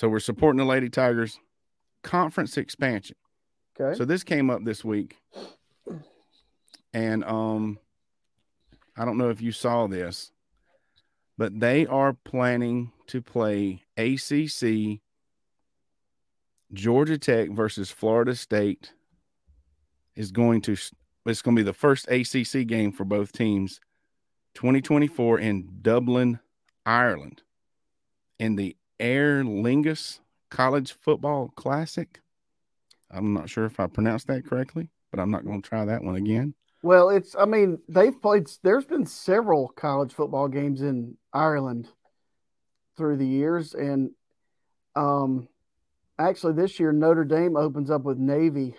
So we're supporting the Lady Tigers conference expansion. Okay. So this came up this week. And um I don't know if you saw this, but they are planning to play ACC Georgia Tech versus Florida State is going to it's going to be the first ACC game for both teams 2024 in Dublin, Ireland in the Aer Lingus College Football Classic. I'm not sure if I pronounced that correctly, but I'm not going to try that one again. Well, it's I mean, they've played there's been several college football games in Ireland through the years and um actually this year Notre Dame opens up with Navy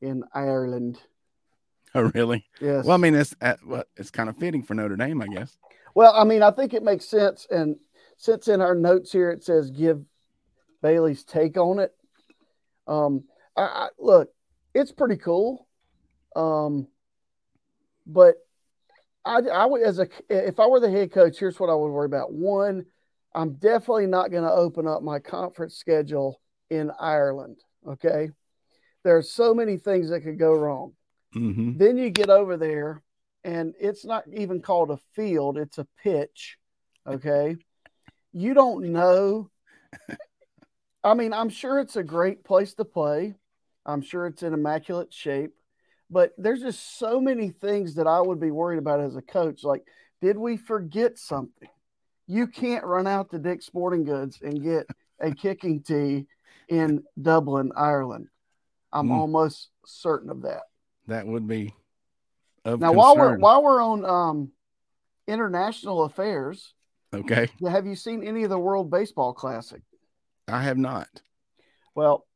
in Ireland. Oh, really? Yes. Well, I mean, it's uh, well, it's kind of fitting for Notre Dame, I guess. Well, I mean, I think it makes sense. And since in our notes here it says give Bailey's take on it, um, I, I look, it's pretty cool. Um, but I, I would as a if I were the head coach, here's what I would worry about. One, I'm definitely not going to open up my conference schedule in Ireland. Okay, there are so many things that could go wrong. Mm-hmm. Then you get over there, and it's not even called a field, it's a pitch. Okay. You don't know. I mean, I'm sure it's a great place to play. I'm sure it's in immaculate shape, but there's just so many things that I would be worried about as a coach. Like, did we forget something? You can't run out to Dick's Sporting Goods and get a kicking tee in Dublin, Ireland. I'm Mm. almost certain of that. That would be of Now, while we're while we're on um, international affairs, okay, have you seen any of the World Baseball Classic? I have not. Well,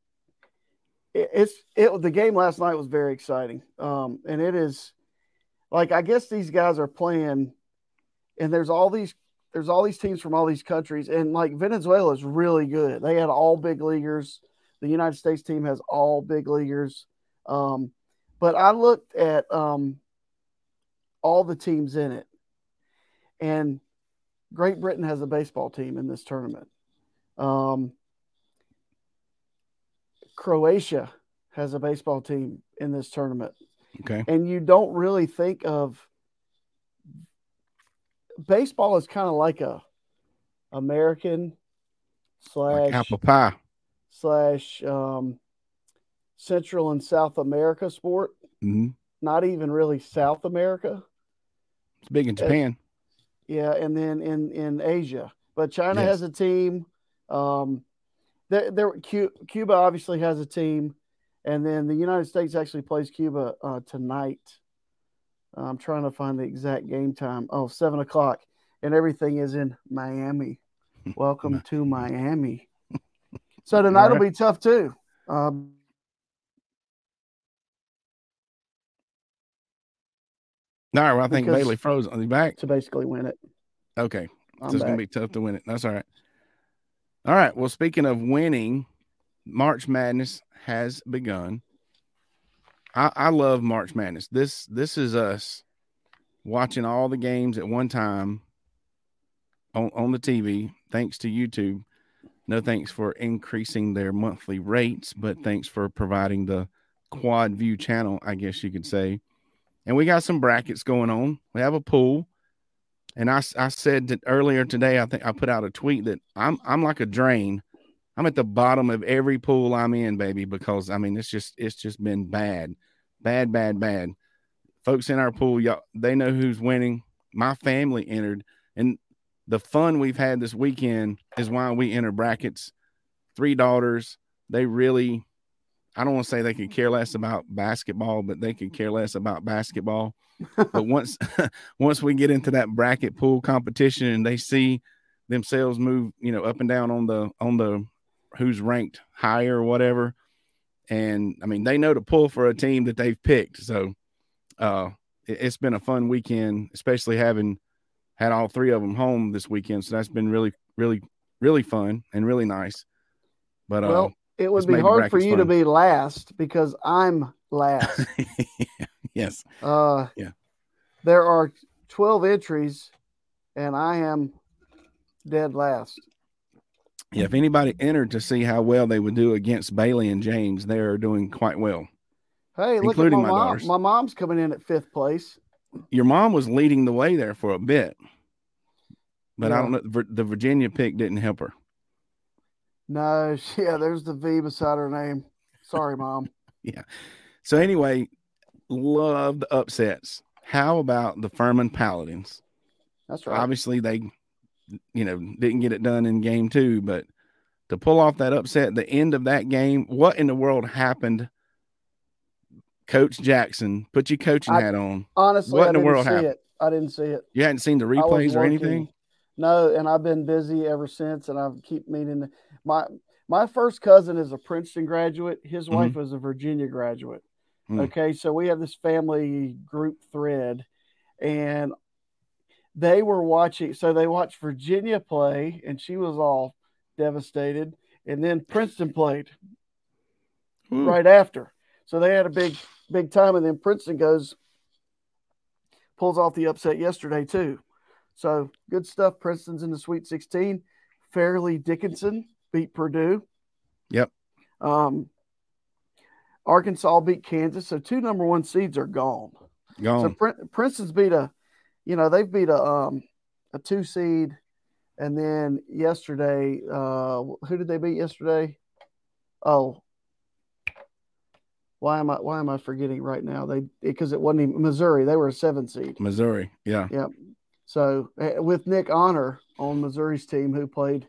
it, it's it. The game last night was very exciting, um, and it is like I guess these guys are playing, and there's all these there's all these teams from all these countries, and like Venezuela is really good. They had all big leaguers. The United States team has all big leaguers. Um, but I looked at um, all the teams in it, and Great Britain has a baseball team in this tournament. Um, Croatia has a baseball team in this tournament, Okay, and you don't really think of baseball is kind of like a American slash like apple pie. slash um, Central and South America sport. hmm Not even really South America. It's big in Japan. Yeah, and then in in Asia, but China Yes. has a team. Um, there, there, Cuba obviously has a team, and then the United States actually plays Cuba uh, tonight. I'm trying to find the exact game time. Oh, seven o'clock, and everything is in Miami. Welcome to Miami. So tonight will be tough too. Um, All right, well, I think Bailey froze. on the back? to basically win it. Okay, I'm so it's gonna be tough to win it. That's all right. All right. Well, speaking of winning, March Madness has begun. I, I love March Madness. This this is us watching all the games at one time on, on the TV, thanks to YouTube. No thanks for increasing their monthly rates, but thanks for providing the quad view channel, I guess you could say. And we got some brackets going on. We have a pool. And I, I said that earlier today, I think I put out a tweet that I'm I'm like a drain. I'm at the bottom of every pool I'm in, baby, because I mean it's just it's just been bad, bad, bad, bad. Folks in our pool, y'all, they know who's winning. My family entered, and the fun we've had this weekend is why we enter brackets. Three daughters, they really, I don't want to say they could care less about basketball, but they could care less about basketball. but once once we get into that bracket pool competition and they see themselves move, you know, up and down on the on the who's ranked higher or whatever. And I mean, they know to pull for a team that they've picked. So uh it, it's been a fun weekend, especially having had all three of them home this weekend. So that's been really, really, really fun and really nice. But uh Well, it would be hard for you to be last because I'm last. yes. Uh, Yeah. There are 12 entries, and I am dead last. Yeah, if anybody entered to see how well they would do against Bailey and James, they are doing quite well. Hey, look at my, my mom. Daughters. My mom's coming in at fifth place. Your mom was leading the way there for a bit, but yeah. I don't know. The Virginia pick didn't help her. No, yeah, there's the V beside her name. Sorry, mom. yeah. So anyway, love the upsets. How about the Furman Paladins? That's right. Obviously, they, you know, didn't get it done in game two, but to pull off that upset the end of that game, what in the world happened? Coach Jackson, put your coaching I, hat on. Honestly, what in the world happened? It. I didn't see it. You hadn't seen the replays or anything? No, and I've been busy ever since, and I keep meaning my my first cousin is a Princeton graduate. His mm-hmm. wife was a Virginia graduate. Mm. Okay, so we have this family group thread, and they were watching. So they watched Virginia play, and she was all devastated. And then Princeton played mm. right after. So they had a big, big time. And then Princeton goes, pulls off the upset yesterday, too. So good stuff. Princeton's in the Sweet 16. Fairleigh Dickinson beat Purdue. Yep. Um, Arkansas beat Kansas, so two number one seeds are gone. Gone. So Prin- Princeton's beat a, you know, they've beat a um a two seed, and then yesterday, uh, who did they beat yesterday? Oh, why am I why am I forgetting right now? They because it wasn't even Missouri. They were a seven seed. Missouri, yeah, yeah. So uh, with Nick Honor on Missouri's team, who played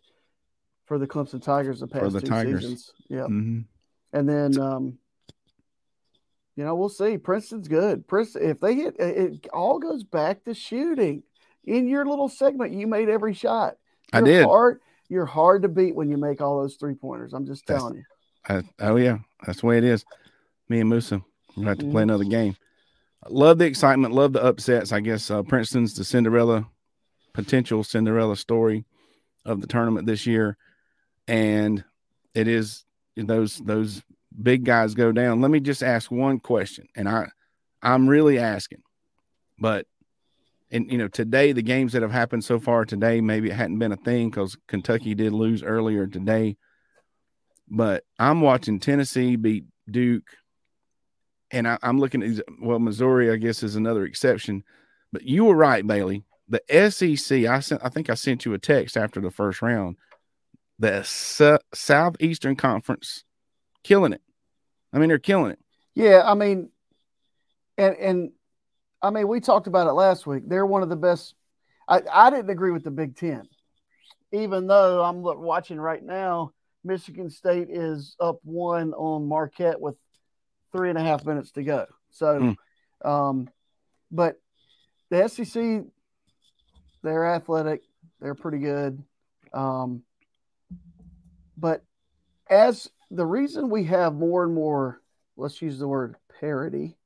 for the Clemson Tigers the past the two Tigers. seasons, yeah, mm-hmm. and then um, you know, we'll see. Princeton's good. Princeton, if they hit, it all goes back to shooting. In your little segment, you made every shot. You're I did. Hard, you're hard to beat when you make all those three pointers. I'm just telling That's, you. I, oh yeah, that's the way it is. Me and Musa, we have to play mm-hmm. another game. Love the excitement. Love the upsets. I guess uh, Princeton's the Cinderella potential Cinderella story of the tournament this year, and it is those those big guys go down. Let me just ask one question, and I, I'm really asking, but, and you know, today the games that have happened so far today, maybe it hadn't been a thing because Kentucky did lose earlier today, but I'm watching Tennessee beat Duke, and I, am looking at well, Missouri, I guess, is another exception, but you were right, Bailey. The SEC, I sent, I think I sent you a text after the first round. The Southeastern Conference killing it. I mean, they're killing it. Yeah, I mean, and and I mean, we talked about it last week. They're one of the best. I, I didn't agree with the Big Ten, even though I'm watching right now. Michigan State is up one on Marquette with three and a half minutes to go. So, mm. um, but the SEC, they're athletic, they're pretty good. Um, but as the reason we have more and more, let's use the word parity,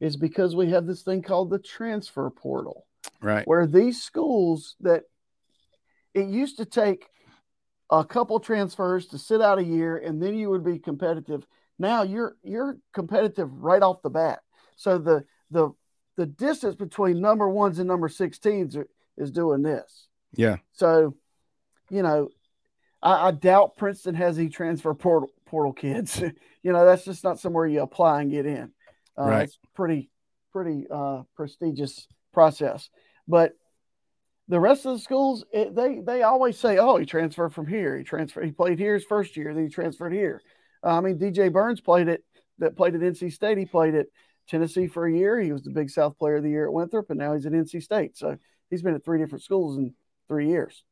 is because we have this thing called the transfer portal. Right. Where these schools that it used to take a couple transfers to sit out a year and then you would be competitive. Now you're you're competitive right off the bat. So the the the distance between number ones and number 16s are, is doing this. Yeah. So, you know, I, I doubt Princeton has any transfer portal portal kids. you know, that's just not somewhere you apply and get in. Uh, right. It's pretty pretty uh, prestigious process. But the rest of the schools, it, they they always say, "Oh, he transferred from here. He transferred. He played here his first year. Then he transferred here." Uh, I mean, DJ Burns played it. That played at NC State. He played at Tennessee for a year. He was the Big South Player of the Year at Winthrop, and now he's at NC State. So he's been at three different schools in three years.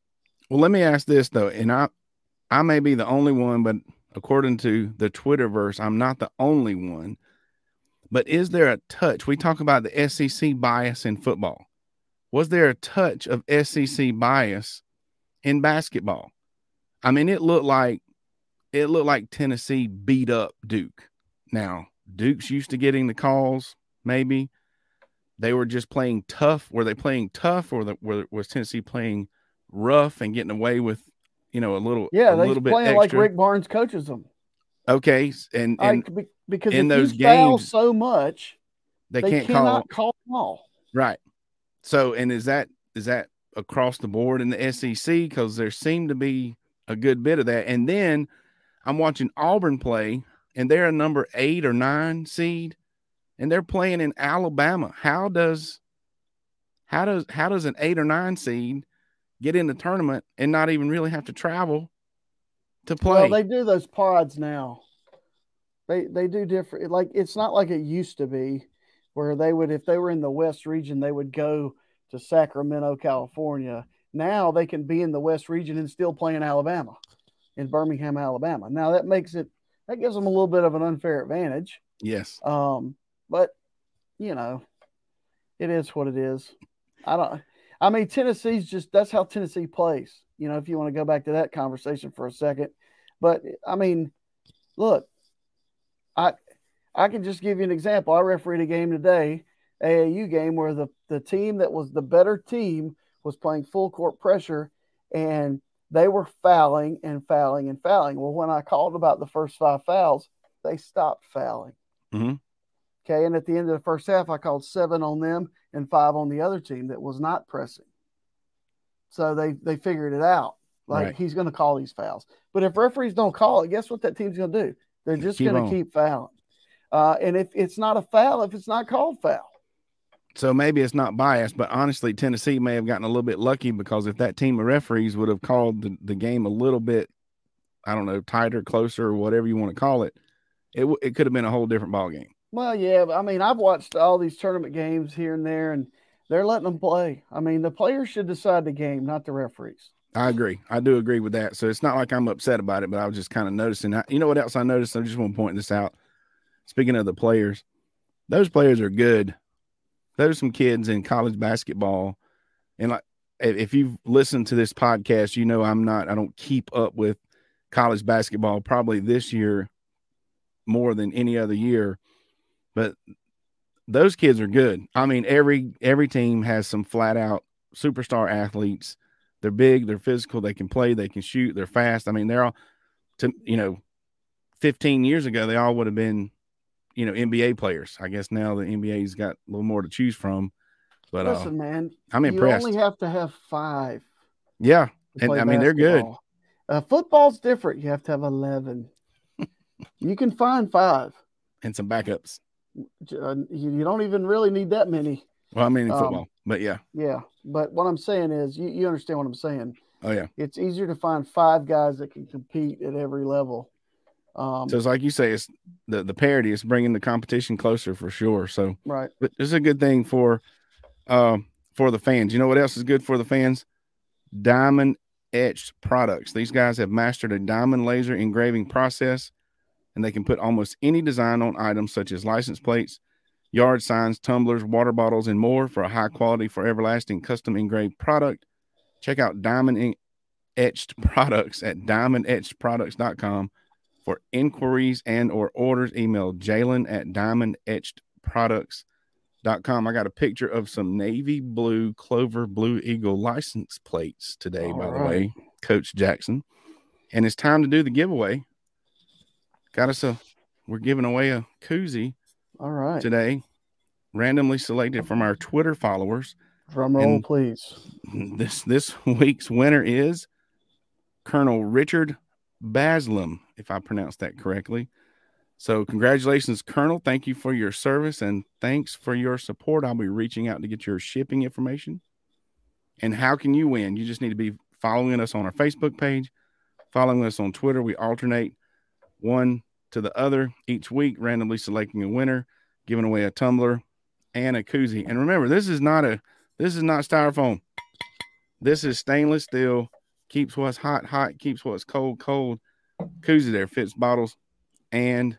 Well, let me ask this though, and I I may be the only one, but according to the Twitterverse, I'm not the only one. But is there a touch? We talk about the SEC bias in football. Was there a touch of SEC bias in basketball? I mean, it looked like it looked like Tennessee beat up Duke. Now, Duke's used to getting the calls, maybe. They were just playing tough. Were they playing tough or the, were, was Tennessee playing rough and getting away with you know, a little, yeah, a little bit playing like Rick Barnes coaches them. Okay, and, and because in those games so much, they, they can't call call them all. Right. So, and is that is that across the board in the SEC? Because there seemed to be a good bit of that. And then I'm watching Auburn play, and they're a number eight or nine seed, and they're playing in Alabama. How does how does how does an eight or nine seed get in the tournament and not even really have to travel to play? Well, they do those pods now. They they do different. Like it's not like it used to be, where they would if they were in the West region, they would go to Sacramento, California. Now they can be in the West region and still play in Alabama, in Birmingham, Alabama. Now that makes it that gives them a little bit of an unfair advantage. yes. Um, but you know, it is what it is. I don't. I mean, Tennessee's just that's how Tennessee plays. You know, if you want to go back to that conversation for a second, but I mean, look, I I can just give you an example. I refereed a game today, AAU game, where the the team that was the better team was playing full court pressure, and they were fouling and fouling and fouling. Well, when I called about the first five fouls, they stopped fouling. Mhm. Okay, and at the end of the first half, I called seven on them and five on the other team that was not pressing. So they they figured it out. Like Right. he's going to call these fouls. But if referees don't call it, guess what that team's going to do? They're just going to keep fouling. Uh, and if it's not a foul, if it's not called foul, So maybe it's not biased, but honestly, Tennessee may have gotten a little bit lucky because if that team of referees would have called the, the game a little bit, I don't know, tighter, closer, or whatever you want to call it, it w- it could have been a whole different ball game. Well, yeah. I mean, I've watched all these tournament games here and there, and they're letting them play. I mean, the players should decide the game, not the referees. I agree. I do agree with that. So it's not like I'm upset about it, but I was just kind of noticing. I, you know what else I noticed? I just want to point this out. Speaking of the players, those players are good. There's some kids in college basketball, and like if if you've listened to this podcast, you know I'm not. I don't keep up with college basketball. Probably this year more than any other year, but those kids are good. I mean, every every team has some flat out superstar athletes they're big, they're physical, they can play, they can shoot, they're fast. I mean, they're all to you know, 15 years ago, they all would have been, you know, NBA players. I guess now the NBA's got a little more to choose from. But uh, Listen, man, I'm impressed. you only have to have five. yeah, And, I mean, they're good. Uh, football's different. You have to have 11. you can find five. and some backups. Uh, you, you don't even really need that many. Well, I mean in Um, football, but yeah. Yeah. But what I'm saying is, you, you understand what I'm saying. Oh yeah. It's easier to find five guys that can compete at every level. Um, So it's like you say, it's the the parity is bringing the competition closer for sure. So, right. but it's a good thing for, um, for the fans. You know what else is good for the fans? Diamond etched products. These guys have mastered a diamond laser engraving process, and they can put almost any design on items such as license plates, yard signs, tumblers, water bottles, and more for a high quality, for everlasting, custom engraved product. Check out Diamond Etched Products at diamondetchedproducts.com for inquiries and or orders. Email Jalen at diamondetchedproducts.com. I got a picture of some navy blue Clover Blue Eagle license plates today, All by the way, Coach Jackson. And it's time to do the giveaway. Got us a, we're giving away a koozie All right. today, randomly selected from our Twitter followers. Drum roll, and- please. This this week's winner is Colonel Richard Baslam, if I pronounced that correctly. So congratulations, Colonel. Thank you for your service and thanks for your support. I'll be reaching out to get your shipping information. And how can you win? You just need to be following us on our Facebook page, following us on Twitter. We alternate one to the other each week, randomly selecting a winner, giving away a tumbler and a koozie. And remember, this is not a this is not styrofoam. This is stainless steel. Keeps what's hot hot. Keeps what's cold cold. Koozie there fits bottles and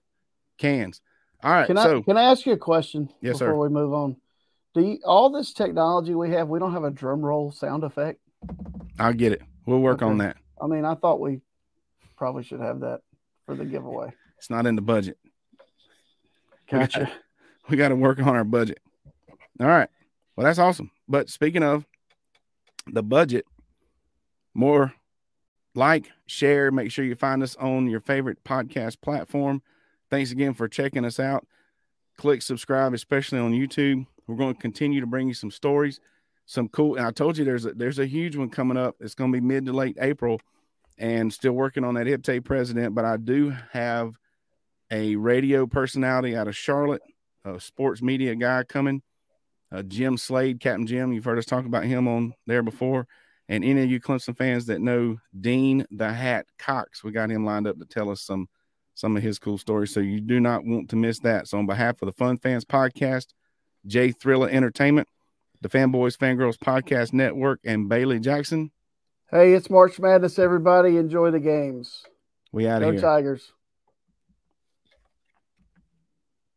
cans. All right. Can I so can I ask you a question Yes, before sir. we move on? Do you, all this technology we have, we don't have a drum roll sound effect? I'll get it. We'll work on that. I mean, I thought we probably should have that for the giveaway. It's not in the budget. Gotcha. we got to work on our budget. All right. Well, that's awesome. But speaking of the budget, more like, share, make sure you find us on your favorite podcast platform. Thanks again for checking us out. Click subscribe, especially on YouTube. We're going to continue to bring you some stories, some cool. And I told you there's a, there's a huge one coming up. It's going to be mid to late April, and still working on that hip tape president. But I do have a radio personality out of Charlotte, a sports media guy coming, uh, Jim Slade, Captain Jim. You've heard us talk about him on there before. And any of you Clemson fans that know Dean the Hat Cox, we got him lined up to tell us some some of his cool stories. So you do not want to miss that. So on behalf of the Fun Fans Podcast, Jay Thriller Entertainment, the Fanboys Fangirls Podcast Network, and Bailey Jackson. Hey, it's March Madness, everybody. Enjoy the games. We out of here. No Tigers.